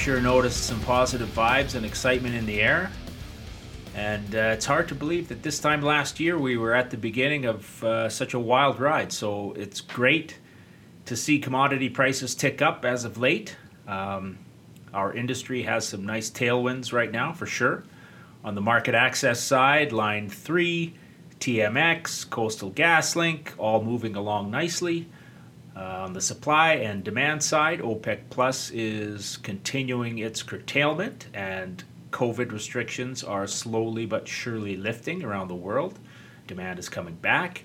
sure noticed some positive vibes and excitement in the air. And uh, it's hard to believe that this time last year we were at the beginning of uh, such a wild ride. So it's great to see commodity prices tick up as of late. Um, our industry has some nice tailwinds right now, for sure. On the market access side, Line 3, TMX, Coastal GasLink, all moving along nicely. Uh, on the supply and demand side, OPEC Plus is continuing its curtailment, and COVID restrictions are slowly but surely lifting around the world. Demand is coming back.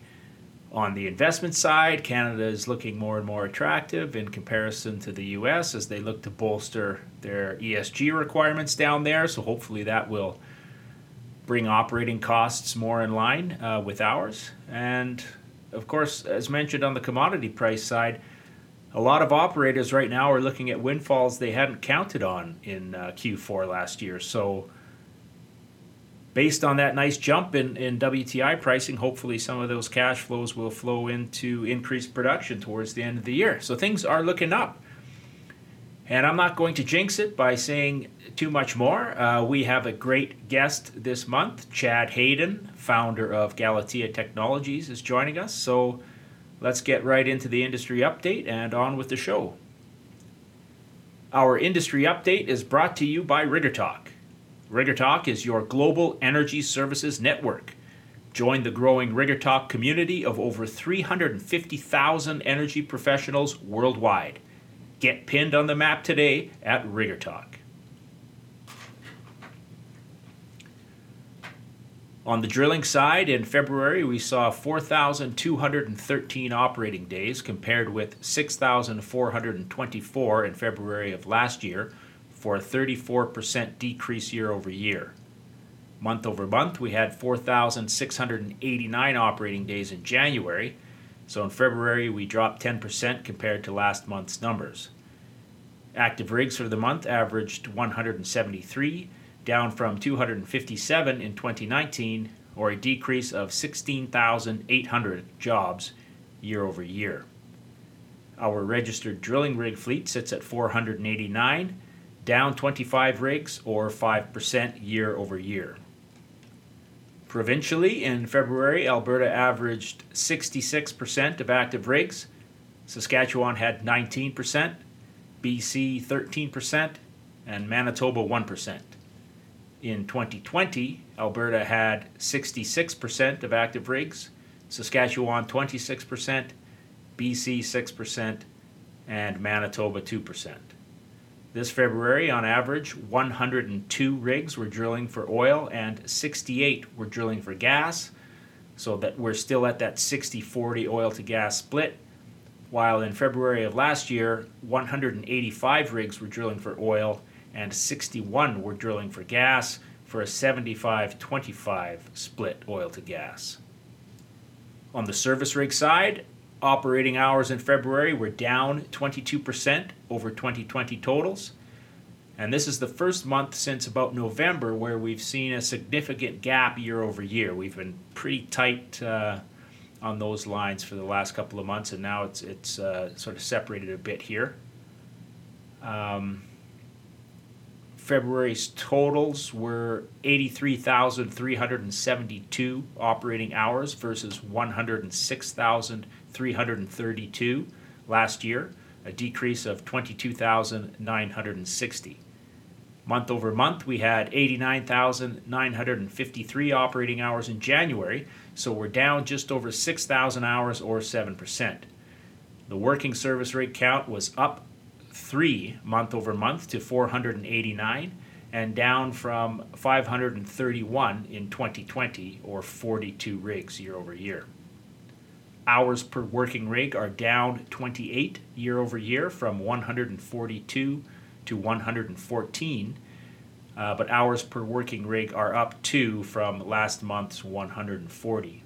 On the investment side, Canada is looking more and more attractive in comparison to the US as they look to bolster their ESG requirements down there. So, hopefully, that will bring operating costs more in line uh, with ours. And, of course, as mentioned on the commodity price side, a lot of operators right now are looking at windfalls they hadn't counted on in uh, Q4 last year. So, based on that nice jump in, in WTI pricing, hopefully some of those cash flows will flow into increased production towards the end of the year. So things are looking up. And I'm not going to jinx it by saying too much more. Uh, we have a great guest this month. Chad Hayden, founder of Galatea Technologies, is joining us. So let's get right into the industry update and on with the show. Our industry update is brought to you by Rigger Talk. Talk is your global energy services network. Join the growing Rigger Talk community of over 350,000 energy professionals worldwide. Get pinned on the map today at Rigger Talk. On the drilling side, in February, we saw 4,213 operating days compared with 6,424 in February of last year for a 34% decrease year over year. Month over month, we had 4,689 operating days in January, so in February we dropped 10% compared to last month's numbers. Active rigs for the month averaged 173, down from 257 in 2019, or a decrease of 16,800 jobs year over year. Our registered drilling rig fleet sits at 489, down 25 rigs or 5% year over year. Provincially, in February, Alberta averaged 66% of active rigs, Saskatchewan had 19%, BC 13%, and Manitoba 1%. In 2020, Alberta had 66% of active rigs, Saskatchewan 26%, BC 6%, and Manitoba 2%. This February, on average, 102 rigs were drilling for oil and 68 were drilling for gas, so that we're still at that 60 40 oil to gas split. While in February of last year, 185 rigs were drilling for oil and 61 were drilling for gas for a 75 25 split oil to gas. On the service rig side, operating hours in February were down 22% over 2020 totals. And this is the first month since about November where we've seen a significant gap year over year. We've been pretty tight uh, on those lines for the last couple of months, and now it's it's uh, sort of separated a bit here. Um, February's totals were 83,372 operating hours versus 106,332 last year, a decrease of 22,960. Month over month, we had 89,953 operating hours in January, so we're down just over 6,000 hours or 7%. The working service rate count was up 3 month over month to 489 and down from 531 in 2020 or 42 rigs year over year. Hours per working rig are down 28 year over year from 142 to 114, uh, but hours per working rig are up 2 from last month's 140.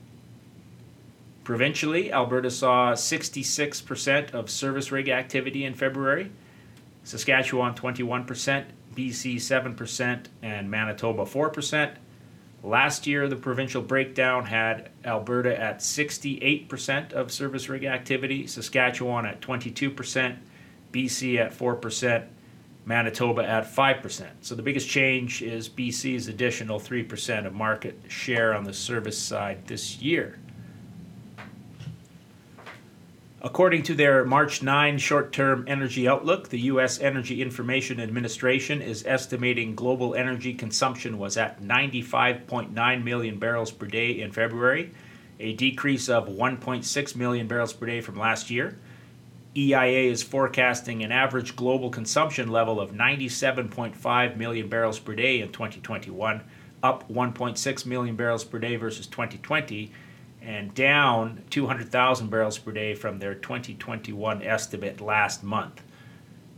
Provincially, Alberta saw 66% of service rig activity in February, Saskatchewan 21%, BC 7%, and Manitoba 4%. Last year, the provincial breakdown had Alberta at 68% of service rig activity, Saskatchewan at 22%, BC at 4%, Manitoba at 5%. So the biggest change is BC's additional 3% of market share on the service side this year. According to their March 9 short term energy outlook, the U.S. Energy Information Administration is estimating global energy consumption was at 95.9 million barrels per day in February, a decrease of 1.6 million barrels per day from last year. EIA is forecasting an average global consumption level of 97.5 million barrels per day in 2021, up 1.6 million barrels per day versus 2020 and down 200,000 barrels per day from their 2021 estimate last month.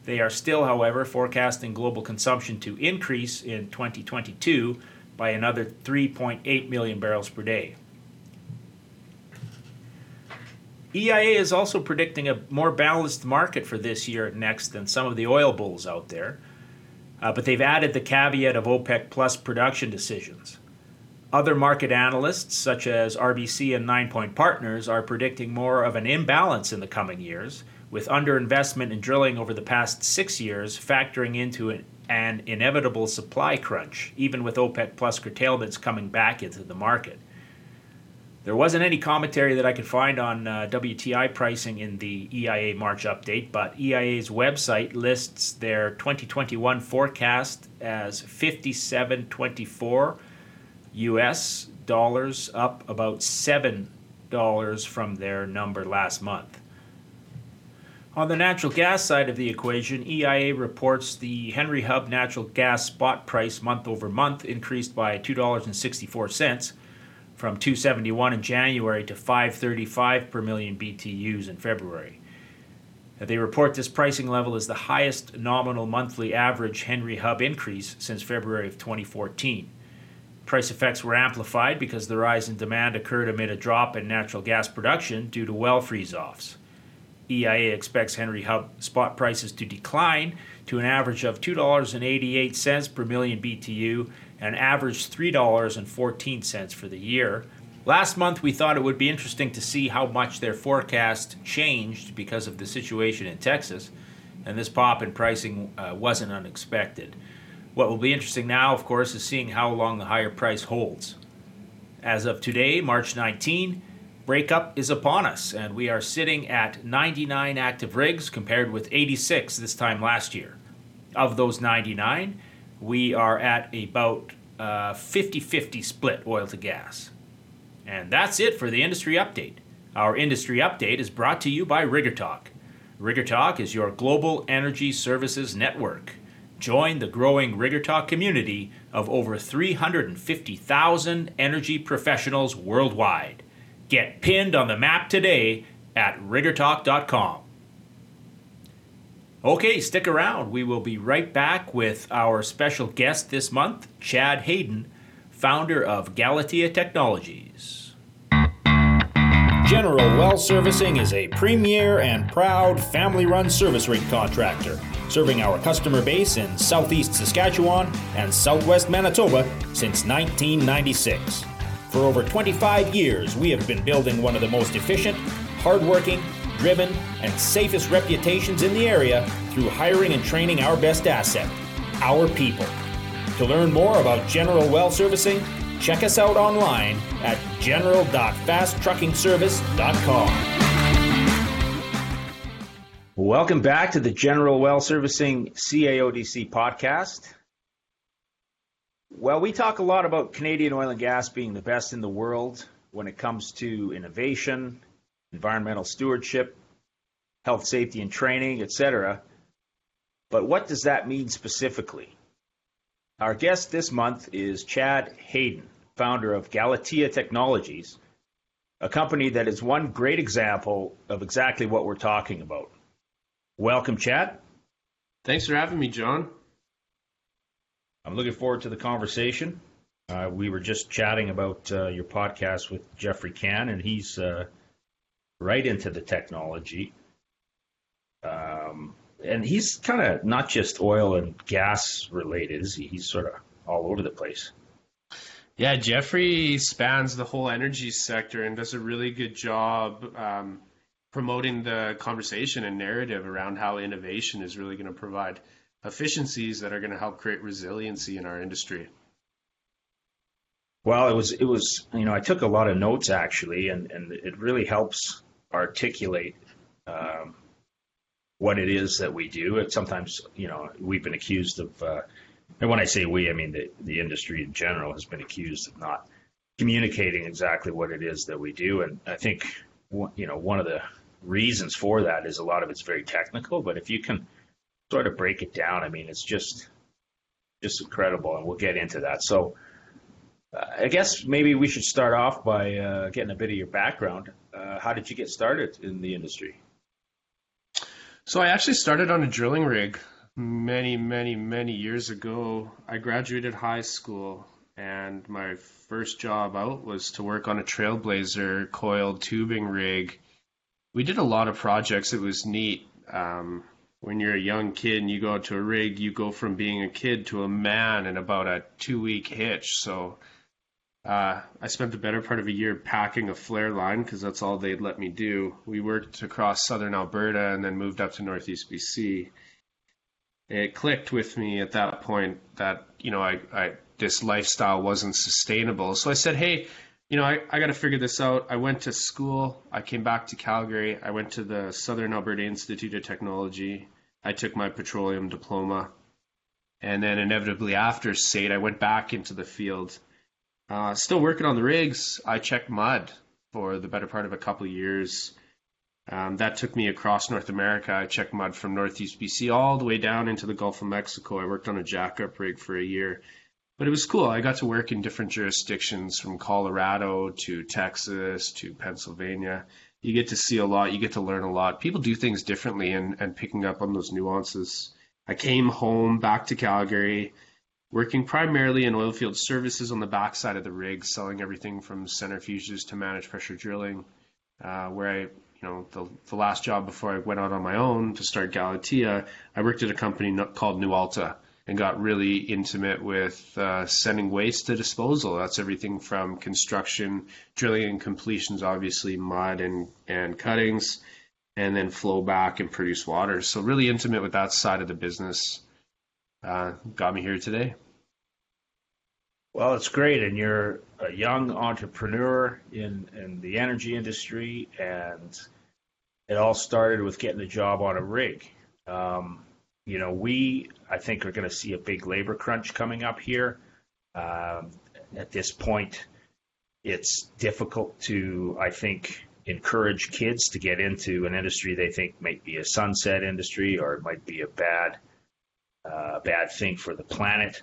They are still, however, forecasting global consumption to increase in 2022 by another 3.8 million barrels per day. EIA is also predicting a more balanced market for this year and next than some of the oil bulls out there, uh, but they've added the caveat of OPEC plus production decisions. Other market analysts, such as RBC and Ninepoint Partners, are predicting more of an imbalance in the coming years, with underinvestment in drilling over the past six years factoring into an, an inevitable supply crunch, even with OPEC plus curtailments coming back into the market. There wasn't any commentary that I could find on uh, WTI pricing in the EIA March update, but EIA's website lists their 2021 forecast as 57.24 US dollars, up about $7 from their number last month. On the natural gas side of the equation, EIA reports the Henry Hub natural gas spot price month over month increased by $2.64 from 271 in January to 535 per million BTUs in February. They report this pricing level is the highest nominal monthly average Henry Hub increase since February of 2014. Price effects were amplified because the rise in demand occurred amid a drop in natural gas production due to well freeze offs. EIA expects Henry Hub spot prices to decline to an average of $2.88 per million BTU and average $3.14 for the year. Last month, we thought it would be interesting to see how much their forecast changed because of the situation in Texas, and this pop in pricing uh, wasn't unexpected. What will be interesting now, of course, is seeing how long the higher price holds. As of today, March 19, breakup is upon us, and we are sitting at 99 active rigs compared with 86 this time last year. Of those 99, we are at about 50 uh, 50 split oil to gas. And that's it for the industry update. Our industry update is brought to you by Rigger Talk. Rigger Talk is your global energy services network. Join the growing Rigger Talk community of over 350,000 energy professionals worldwide. Get pinned on the map today at riggertalk.com. Okay, stick around. We will be right back with our special guest this month, Chad Hayden, founder of Galatea Technologies. General Well Servicing is a premier and proud family run service rig contractor serving our customer base in southeast Saskatchewan and southwest Manitoba since 1996. For over 25 years, we have been building one of the most efficient, hardworking, driven, and safest reputations in the area through hiring and training our best asset, our people. To learn more about General Well Servicing, check us out online at general.fasttruckingservice.com. Welcome back to the General Well Servicing CAODC podcast. Well, we talk a lot about Canadian oil and gas being the best in the world when it comes to innovation, environmental stewardship, health, safety, and training, etc. But what does that mean specifically? Our guest this month is Chad Hayden, founder of Galatea Technologies, a company that is one great example of exactly what we're talking about. Welcome, Chad. Thanks for having me, John. I'm looking forward to the conversation. Uh, we were just chatting about uh, your podcast with Geoffrey Cann, and he's uh, right into the technology. Um, and he's kind of not just oil and gas related, is he? He's sort of all over the place. Yeah, Geoffrey spans the whole energy sector and does a really good job um, promoting the conversation and narrative around how innovation is really going to provide efficiencies that are going to help create resiliency in our industry. Well, it was it was you know I took a lot of notes actually, and and it really helps articulate um, what it is that we do. And sometimes you know we've been accused of, uh, and when I say we, I mean the the industry in general has been accused of not communicating exactly what it is that we do, and I think you know one of the reasons for that is a lot of it's very technical, but if you can sort of break it down, I mean it's just just incredible, and we'll get into that. So. I guess maybe we should start off by uh, getting a bit of your background. Uh, how did you get started in the industry? So I actually started on a drilling rig many, many, many years ago. I graduated high school, and my first job out was to work on a Trailblazer coiled tubing rig. We did a lot of projects. It was neat. Um, when you're a young kid and you go out to a rig, you go from being a kid to a man in about a two week hitch. So uh, I spent the better part of a year packing a flare line because that's all they'd let me do. We worked across southern Alberta and then moved up to northeast BC. It clicked with me at that point that you know I, I this lifestyle wasn't sustainable. So I said, hey, you know I, I got to figure this out. I went to school. I came back to Calgary. I went to the Southern Alberta Institute of Technology. I took my petroleum diploma, and then inevitably after SAIT, I went back into the field uh, still working on the rigs. I checked mud for the better part of a couple of years. Um, that took me across North America. I checked mud from Northeast BC all the way down into the Gulf of Mexico. I worked on a jackup rig for a year, but it was cool. I got to work in different jurisdictions from Colorado to Texas to Pennsylvania. You get to see a lot. You get to learn a lot. People do things differently, and, and picking up on those nuances. I came home back to Calgary working primarily in oilfield services on the backside of the rig, selling everything from centrifuges to managed pressure drilling. Uh, where I, you know, the, the last job before I went out on my own to start Galatea, I worked at a company called Newalta and got really intimate with uh, sending waste to disposal. That's everything from construction, drilling and completions, obviously mud and, and cuttings, and then flow back and produce water. So really intimate with that side of the business uh, got me here today. Well, it's great, and you're a young entrepreneur in in the energy industry, and it all started with getting a job on a rig. Um, you know, we I think are going to see a big labor crunch coming up here. Um, at this point, it's difficult to I think encourage kids to get into an industry they think might be a sunset industry or it might be a bad uh, bad thing for the planet.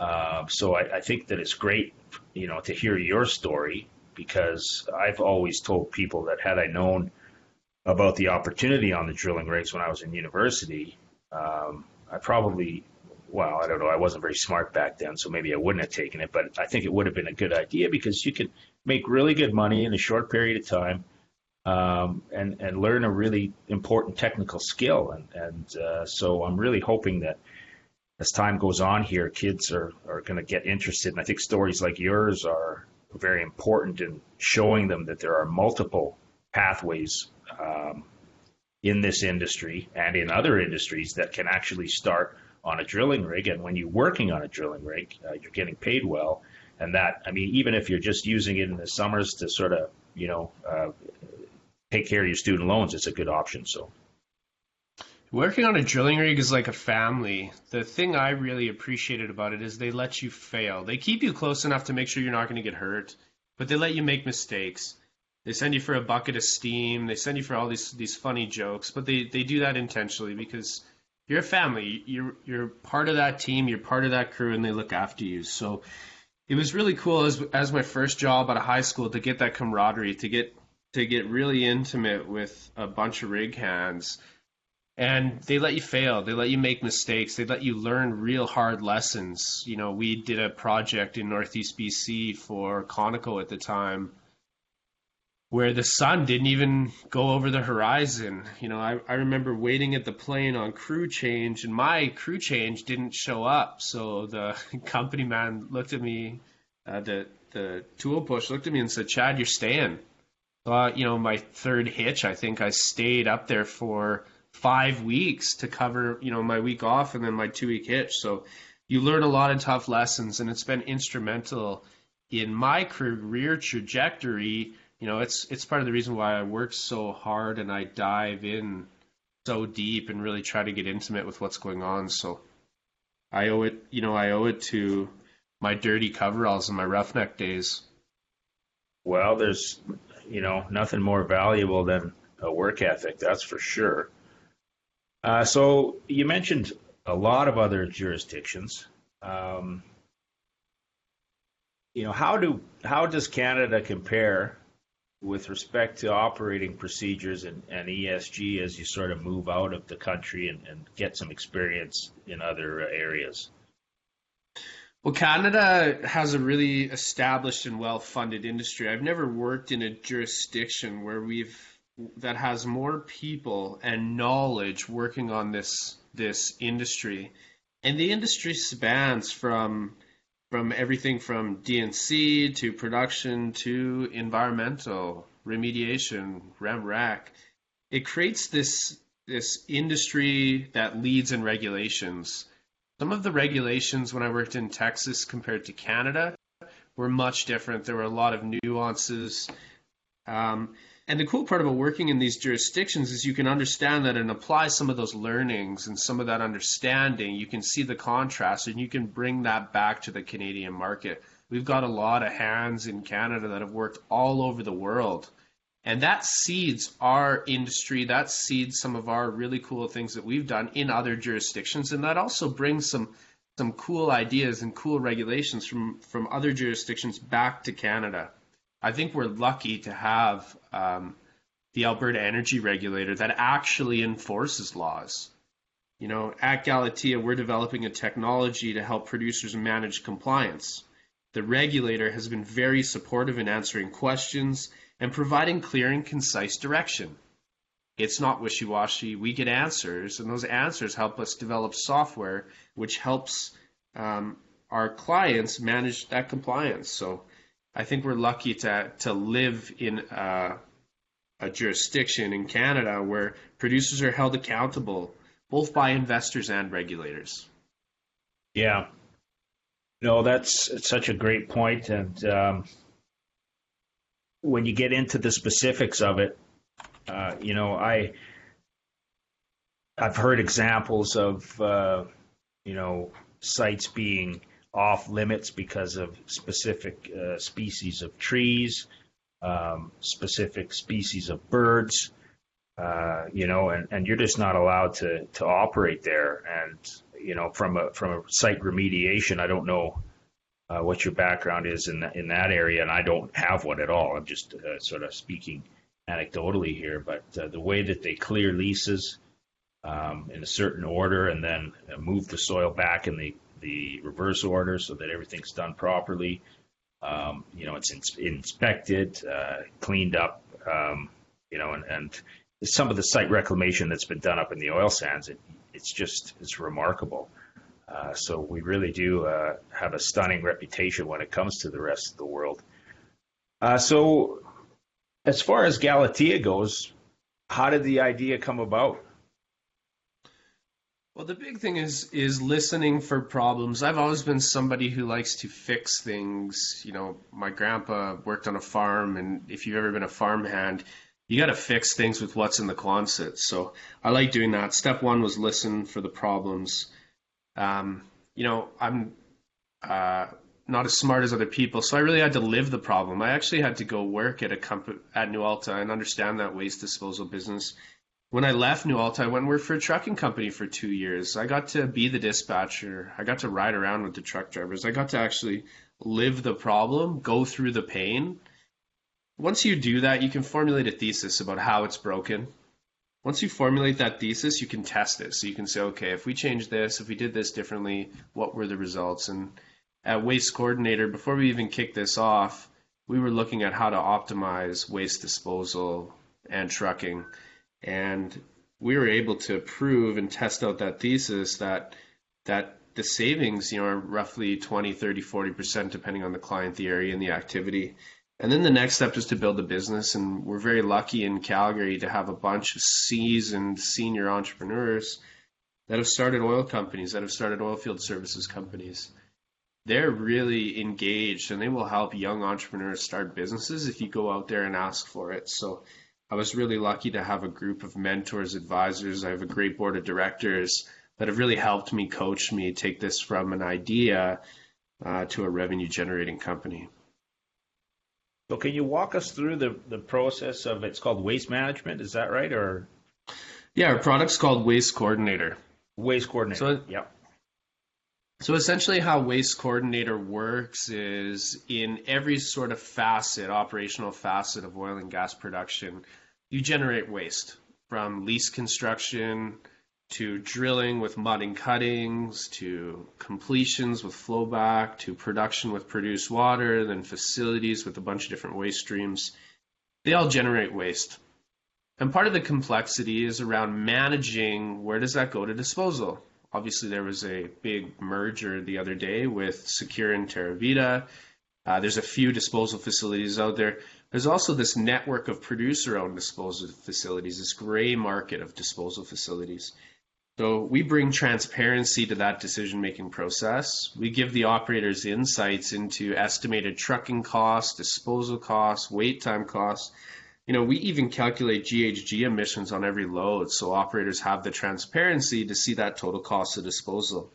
Uh, so I, I, think that it's great, you know, to hear your story because I've always told people that had I known about the opportunity on the drilling rigs when I was in university, um, I probably, well, I don't know, I wasn't very smart back then, so maybe I wouldn't have taken it, but I think it would have been a good idea because you could make really good money in a short period of time um, and and learn a really important technical skill. And and uh, so I'm really hoping that as time goes on here, kids are are going to get interested. And I think stories like yours are very important in showing them that there are multiple pathways um, in this industry and in other industries that can actually start on a drilling rig. And when you're working on a drilling rig, uh, you're getting paid well. And that, I mean, even if you're just using it in the summers to sort of, you know, uh, take care of your student loans, it's a good option. So. Working on a drilling rig is like a family. The thing I really appreciated about it is they let you fail. They keep you close enough to make sure you're not going to get hurt, but they let you make mistakes. They send you for a bucket of steam. They send you for all these these funny jokes, but they, they do that intentionally because you're a family. You're you're part of that team. You're part of that crew, and they look after you. So it was really cool as as my first job out of high school to get that camaraderie, to get to get really intimate with a bunch of rig hands and they let you fail they let you make mistakes they let you learn real hard lessons you know we did a project in northeast bc for conoco at the time where the sun didn't even go over the horizon you know I, I remember waiting at the plane on crew change and my crew change didn't show up so the company man looked at me uh, the the tool push looked at me and said, "Chad, you're staying." Uh, you know, my third hitch, I think I stayed up there for five weeks to cover, you know, my week off and then my two week hitch. So you learn a lot of tough lessons, and it's been instrumental in my career trajectory. You know, it's it's part of the reason why I work so hard and I dive in so deep and really try to get intimate with what's going on. So I owe it, you know, I owe it to my dirty coveralls and my roughneck days. Well, there's, you know, nothing more valuable than a work ethic, that's for sure. Uh, so you mentioned a lot of other jurisdictions. Um, you know, how do how does Canada compare with respect to operating procedures and, and ESG as you sort of move out of the country and, and get some experience in other areas? Well, Canada has a really established and well-funded industry. I've never worked in a jurisdiction where we've that has more people and knowledge working on this this industry, and the industry spans from from everything from D&C to production to environmental remediation, REMRAC. It creates this this industry that leads in regulations. Some of the regulations when I worked in Texas compared to Canada were much different. There were a lot of nuances. Um, and the cool part about working in these jurisdictions is you can understand that and apply some of those learnings and some of that understanding. You can see the contrast and you can bring that back to the Canadian market. We've got a lot of hands in Canada that have worked all over the world. And that seeds our industry, that seeds some of our really cool things that we've done in other jurisdictions. And that also brings some some cool ideas and cool regulations from, from other jurisdictions back to Canada. I think we're lucky to have um, the Alberta Energy Regulator that actually enforces laws. You know, at Galatea, we're developing a technology to help producers manage compliance. The regulator has been very supportive in answering questions and providing clear and concise direction. It's not wishy washy. We get answers, and those answers help us develop software which helps um, our clients manage that compliance. So I think we're lucky to to live in a, a jurisdiction in Canada where producers are held accountable both by investors and regulators. Yeah, no, that's such a great point. and um, when you get into the specifics of it, uh, you know, I I've heard examples of uh, you know sites being off limits because of specific uh, species of trees, um, specific species of birds, uh, you know, and, and you're just not allowed to, to operate there. And, you know, from a, from a site remediation, I don't know uh, what your background is in, in that area, and I don't have one at all. I'm just uh, sort of speaking anecdotally here, but uh, the way that they clear leases um, in a certain order and then uh, move the soil back in the the reverse order so that everything's done properly. Um, you know, it's ins- inspected, uh, cleaned up, um, you know, and, and some of the site reclamation that's been done up in the oil sands, it, it's just it's remarkable. Uh, so we really do uh, have a stunning reputation when it comes to the rest of the world. Uh, so, as far as Galatea goes, how did the idea come about? Well, the big thing is is listening for problems. I've always been somebody who likes to fix things. You know, my grandpa worked on a farm, and if you've ever been a farmhand, you got to fix things with what's in the Quonset. So I like doing that. Step one was listen for the problems. Um, you know, I'm uh, not as smart as other people, so I really had to live the problem. I actually had to go work at a company at Newalta and understand that waste disposal business when I left Newalta, I went and worked for a trucking company for two years. I got to be the dispatcher. I got to ride around with the truck drivers. I got to actually live the problem, go through the pain. Once you do that, you can formulate a thesis about how it's broken. Once you formulate that thesis, you can test it. So you can say, okay, if we change this, if we did this differently, what were the results? And at Waste Coordinator, before we even kicked this off, we were looking at how to optimize waste disposal and trucking and we were able to prove and test out that thesis that that the savings, you know, are roughly 20, 30, 40% depending on the client, the area, and the activity. And then the next step is to build a business. And we're very lucky in Calgary to have a bunch of seasoned senior entrepreneurs that have started oil companies, that have started oil field services companies. They're really engaged and they will help young entrepreneurs start businesses if you go out there and ask for it. So I was really lucky to have a group of mentors, advisors. I have a great board of directors that have really helped me, coach me, take this from an idea uh, to a revenue generating company. So can you walk us through the, the process of it's called waste management, is that right? Or Yeah, our product's called Waste Coordinator. Waste Coordinator. So, yeah. So essentially, how Waste Coordinator works is in every sort of facet, operational facet of oil and gas production, you generate waste from lease construction to drilling with mudding cuttings to completions with flowback to production with produced water, then facilities with a bunch of different waste streams. They all generate waste. And part of the complexity is around managing where does that go to disposal? Obviously, there was a big merger the other day with Secure and Tervita. Uh, there's a few disposal facilities out there. There's also this network of producer owned disposal facilities, this gray market of disposal facilities. So we bring transparency to that decision making process. We give the operators insights into estimated trucking costs, disposal costs, wait time costs, you know, we even calculate GHG emissions on every load so operators have the transparency to see that total cost of disposal.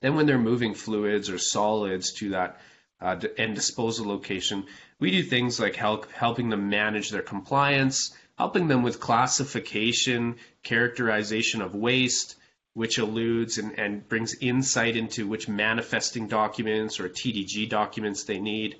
Then when they're moving fluids or solids to that uh, end disposal location, we do things like help helping them manage their compliance, helping them with classification, characterization of waste, which alludes and, and brings insight into which manifesting documents or TDG documents they need.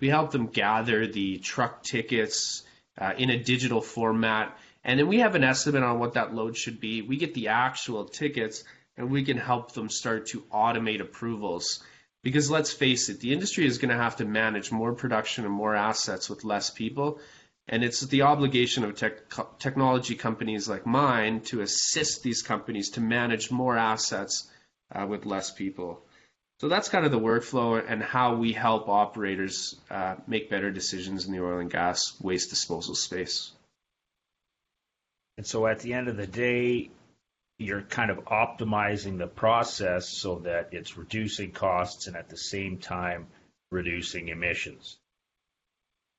We help them gather the truck tickets, uh, in a digital format. And then we have an estimate on what that load should be. We get the actual tickets and we can help them start to automate approvals. Because let's face it, the industry is going to have to manage more production and more assets with less people. And it's the obligation of tech, technology companies like mine to assist these companies to manage more assets uh, with less people. So that's kind of the workflow and how we help operators uh, make better decisions in the oil and gas waste disposal space. And so at the end of the day, you're kind of optimizing the process so that it's reducing costs and at the same time reducing emissions.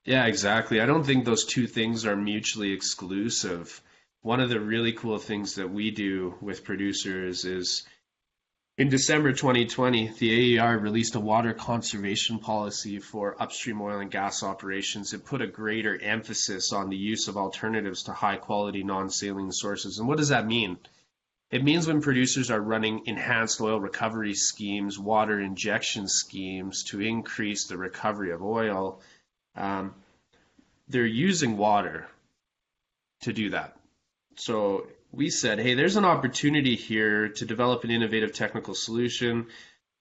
Yeah, exactly. I don't think those two things are mutually exclusive. One of the really cool things that we do with producers is in December 2020, the AER released a water conservation policy for upstream oil and gas operations. It put a greater emphasis on the use of alternatives to high quality non saline sources. And what does that mean? It means when producers are running enhanced oil recovery schemes, water injection schemes to increase the recovery of oil, um, they're using water to do that. So we said, hey, there's an opportunity here to develop an innovative technical solution,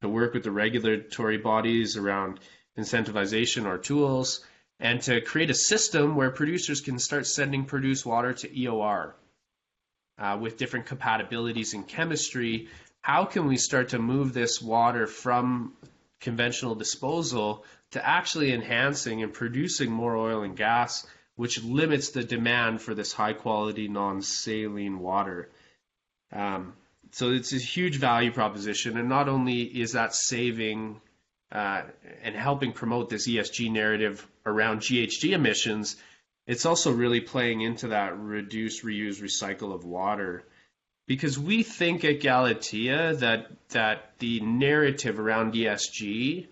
to work with the regulatory bodies around incentivization or tools, and to create a system where producers can start sending produced water to EOR uh, with different compatibilities in chemistry. How can we start to move this water from conventional disposal to actually enhancing and producing more oil and gas which limits the demand for this high quality non saline water. Um, so it's a huge value proposition, and not only is that saving uh, and helping promote this ESG narrative around GHG emissions, it's also really playing into that reduce, reuse, recycle of water. Because we think at Galatea that that the narrative around ESG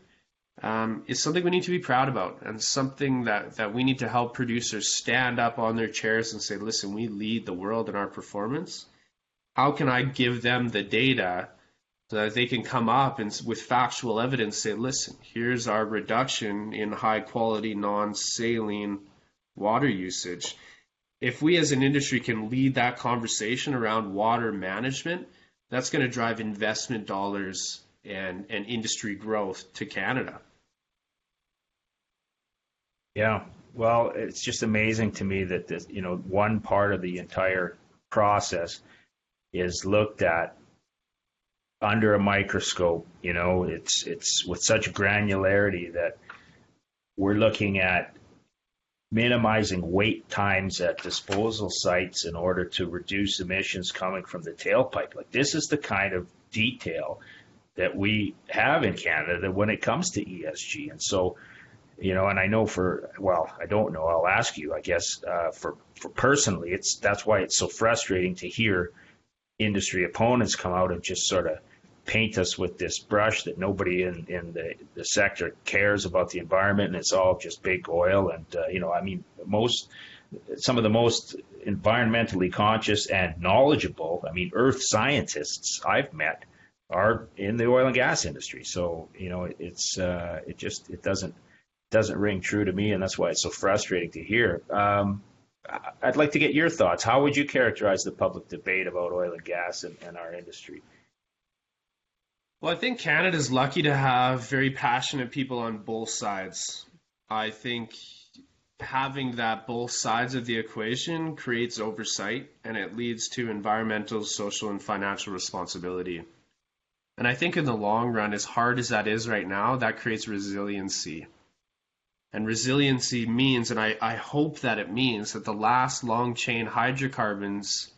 um, is something we need to be proud about and something that, that we need to help producers stand up on their chairs and say, listen, we lead the world in our performance. How can I give them the data so that they can come up and with factual evidence say, listen, here's our reduction in high quality non saline water usage. If we as an industry can lead that conversation around water management, that's going to drive investment dollars and, and industry growth to Canada. Yeah, well, it's just amazing to me that this, you know, one part of the entire process is looked at under a microscope. You know, it's it's with such granularity that we're looking at minimizing wait times at disposal sites in order to reduce emissions coming from the tailpipe. Like this is the kind of detail that we have in Canada when it comes to ESG. And so, you know, and I know for well, I don't know. I'll ask you. I guess uh, for for personally, it's that's why it's so frustrating to hear industry opponents come out and just sort of paint us with this brush that nobody in, in the, the sector cares about the environment and it's all just big oil. And, uh, you know, I mean, most, some of the most environmentally conscious and knowledgeable, I mean, earth scientists I've met are in the oil and gas industry. So, you know, it, it's, uh, it just, it doesn't, doesn't ring true to me. And that's why it's so frustrating to hear. Um, I'd like to get your thoughts. How would you characterize the public debate about oil and gas and, and our industry? Well, I think Canada's lucky to have very passionate people on both sides. I think having that both sides of the equation creates oversight and it leads to environmental, social, and financial responsibility. And I think in the long run, as hard as that is right now, that creates resiliency. And resiliency means, and I, I hope that it means, that the last long chain hydrocarbons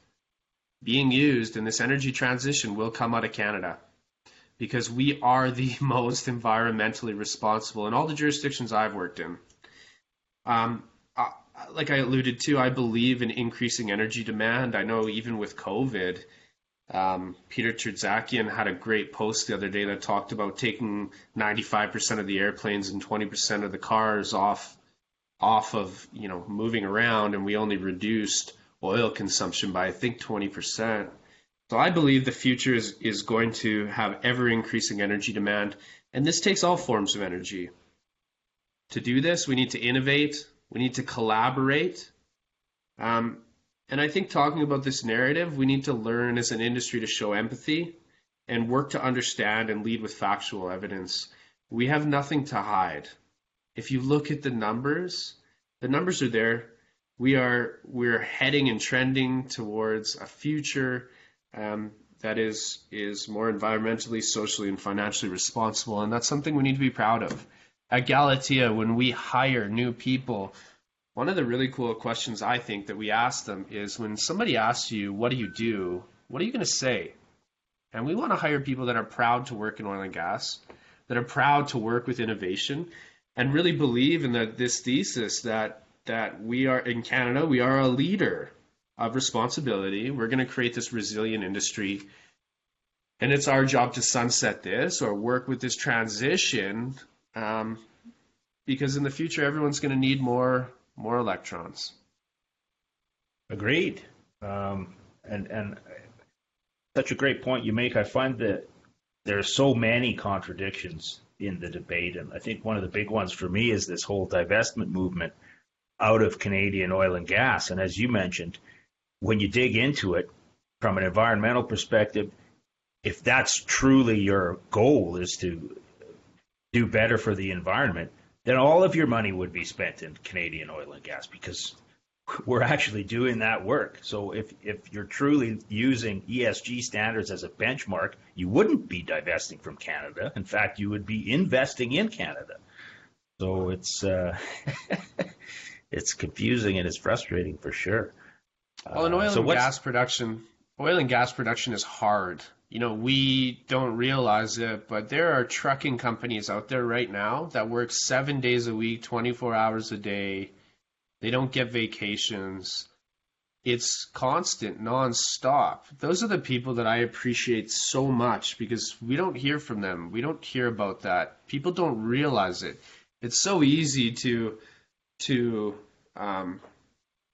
being used in this energy transition will come out of Canada because we are the most environmentally responsible in all the jurisdictions I've worked in. Um, I, like I alluded to, I believe in increasing energy demand. I know even with COVID, um, Peter Tertzakian had a great post the other day that talked about taking 95% of the airplanes and 20% of the cars off off of you know moving around, and we only reduced oil consumption by I think 20%. So I believe the future is, is going to have ever increasing energy demand, and this takes all forms of energy. To do this, we need to innovate, we need to collaborate. Um, and I think talking about this narrative, we need to learn as an industry to show empathy and work to understand and lead with factual evidence. We have nothing to hide. If you look at the numbers, the numbers are there. We are we're heading and trending towards a future um, that is is more environmentally, socially, and financially responsible, and that's something we need to be proud of. At Galatea, when we hire new people, one of the really cool questions I think that we ask them is when somebody asks you, "What do you do?" What are you going to say? And we want to hire people that are proud to work in oil and gas, that are proud to work with innovation, and really believe in the, this thesis that that we are in Canada, we are a leader of responsibility. We're going to create this resilient industry. And it's our job to sunset this or work with this transition um, because in the future, everyone's going to need more more electrons. Agreed. Um, and, and such a great point you make. I find that there are so many contradictions in the debate. And I think one of the big ones for me is this whole divestment movement out of Canadian oil and gas. And as you mentioned, when you dig into it from an environmental perspective, if that's truly your goal is to do better for the environment, then all of your money would be spent in Canadian oil and gas because we're actually doing that work. So if, if you're truly using ESG standards as a benchmark, you wouldn't be divesting from Canada. In fact, you would be investing in Canada. So it's uh, it's confusing and it's frustrating for sure. Well, in oil uh, so and gas production, oil and gas production is hard. You know, we don't realize it, but there are trucking companies out there right now that work seven days a week, 24 hours a day. They don't get vacations. It's constant, nonstop. Those are the people that I appreciate so much because we don't hear from them. We don't hear about that. People don't realize it. It's so easy to to um,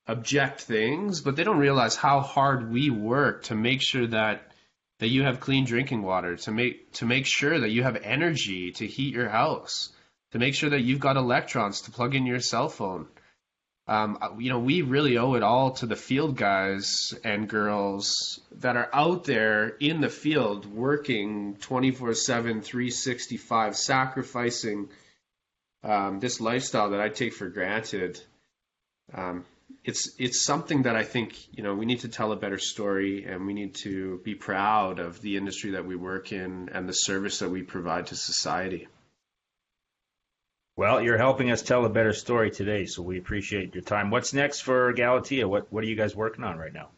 object things, but they don't realize how hard we work to make sure that that you have clean drinking water, to make to make sure that you have energy to heat your house, to make sure that you've got electrons to plug in your cell phone. Um, you know, we really owe it all to the field guys and girls that are out there in the field working 24 7, 365, sacrificing um, this lifestyle that I take for granted. Um, it's it's something that I think you know we need to tell a better story, and we need to be proud of the industry that we work in and the service that we provide to society. Well, you're helping us tell a better story today, so we appreciate your time. What's next for Galatea? What what are you guys working on right now?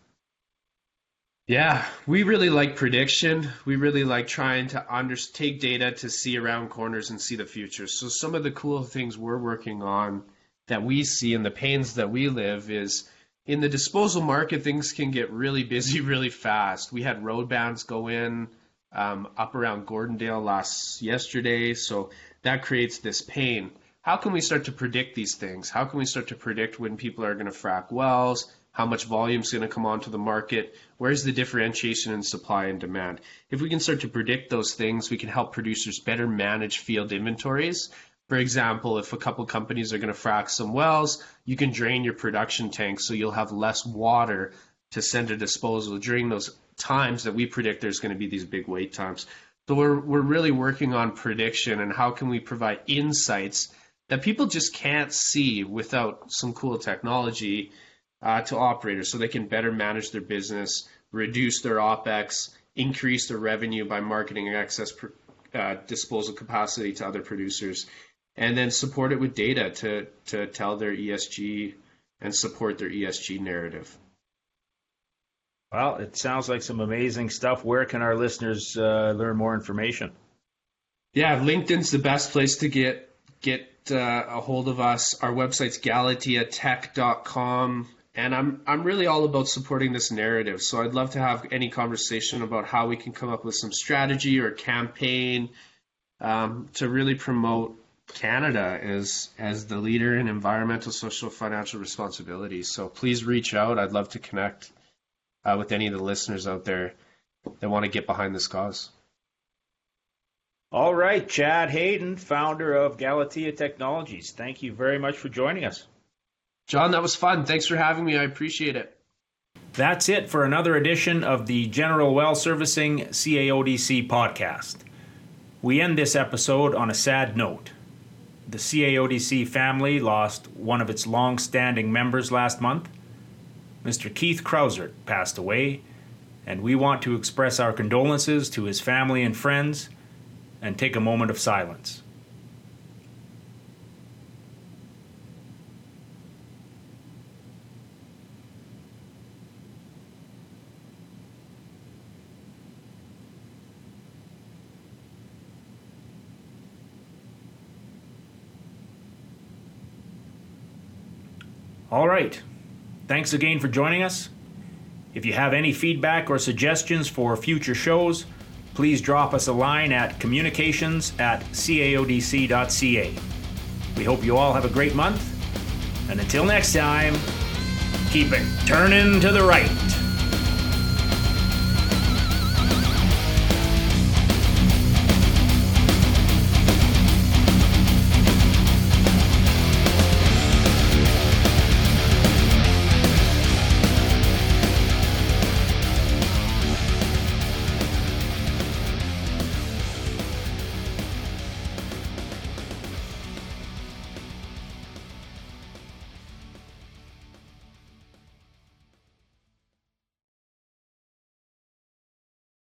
Yeah, we really like prediction. We really like trying to under, take data to see around corners and see the future. So some of the cool things we're working on that we see and the pains that we live is in the disposal market, things can get really busy really fast. We had road bans go in um, up around Gordondale last yesterday, so that creates this pain. How can we start to predict these things? How can we start to predict when people are going to frack wells? How much volume is going to come onto the market? Where's the differentiation in supply and demand? If we can start to predict those things, we can help producers better manage field inventories for example, if a couple companies are going to frack some wells, you can drain your production tank so you'll have less water to send to disposal during those times that we predict there's going to be these big wait times. So we're we're really working on prediction and how can we provide insights that people just can't see without some cool technology uh, to operators so they can better manage their business, reduce their opex, increase their revenue by marketing excess uh, disposal capacity to other producers and then support it with data to to tell their ESG and support their ESG narrative. Well, it sounds like some amazing stuff. Where can our listeners uh, learn more information? Yeah, LinkedIn's the best place to get get uh, a hold of us. Our website's galateatech.com, and I'm I'm really all about supporting this narrative. So I'd love to have any conversation about how we can come up with some strategy or campaign um, to really promote Canada as as the leader in environmental, social, financial responsibility. So please reach out. I'd love to connect uh, with any of the listeners out there that want to get behind this cause. All right, Chad Hayden, founder of Galatea Technologies. Thank you very much for joining us. John, that was fun. Thanks for having me. I appreciate it. That's it for another edition of the General Well Servicing CAODC podcast. We end this episode on a sad note. The CAODC family lost one of its long standing members last month. Mr. Keith Krausert passed away, and we want to express our condolences to his family and friends and take a moment of silence. All right. Thanks again for joining us. If you have any feedback or suggestions for future shows, please drop us a line at communications at caodc.ca. We hope you all have a great month, and until next time, keep it turning to the right.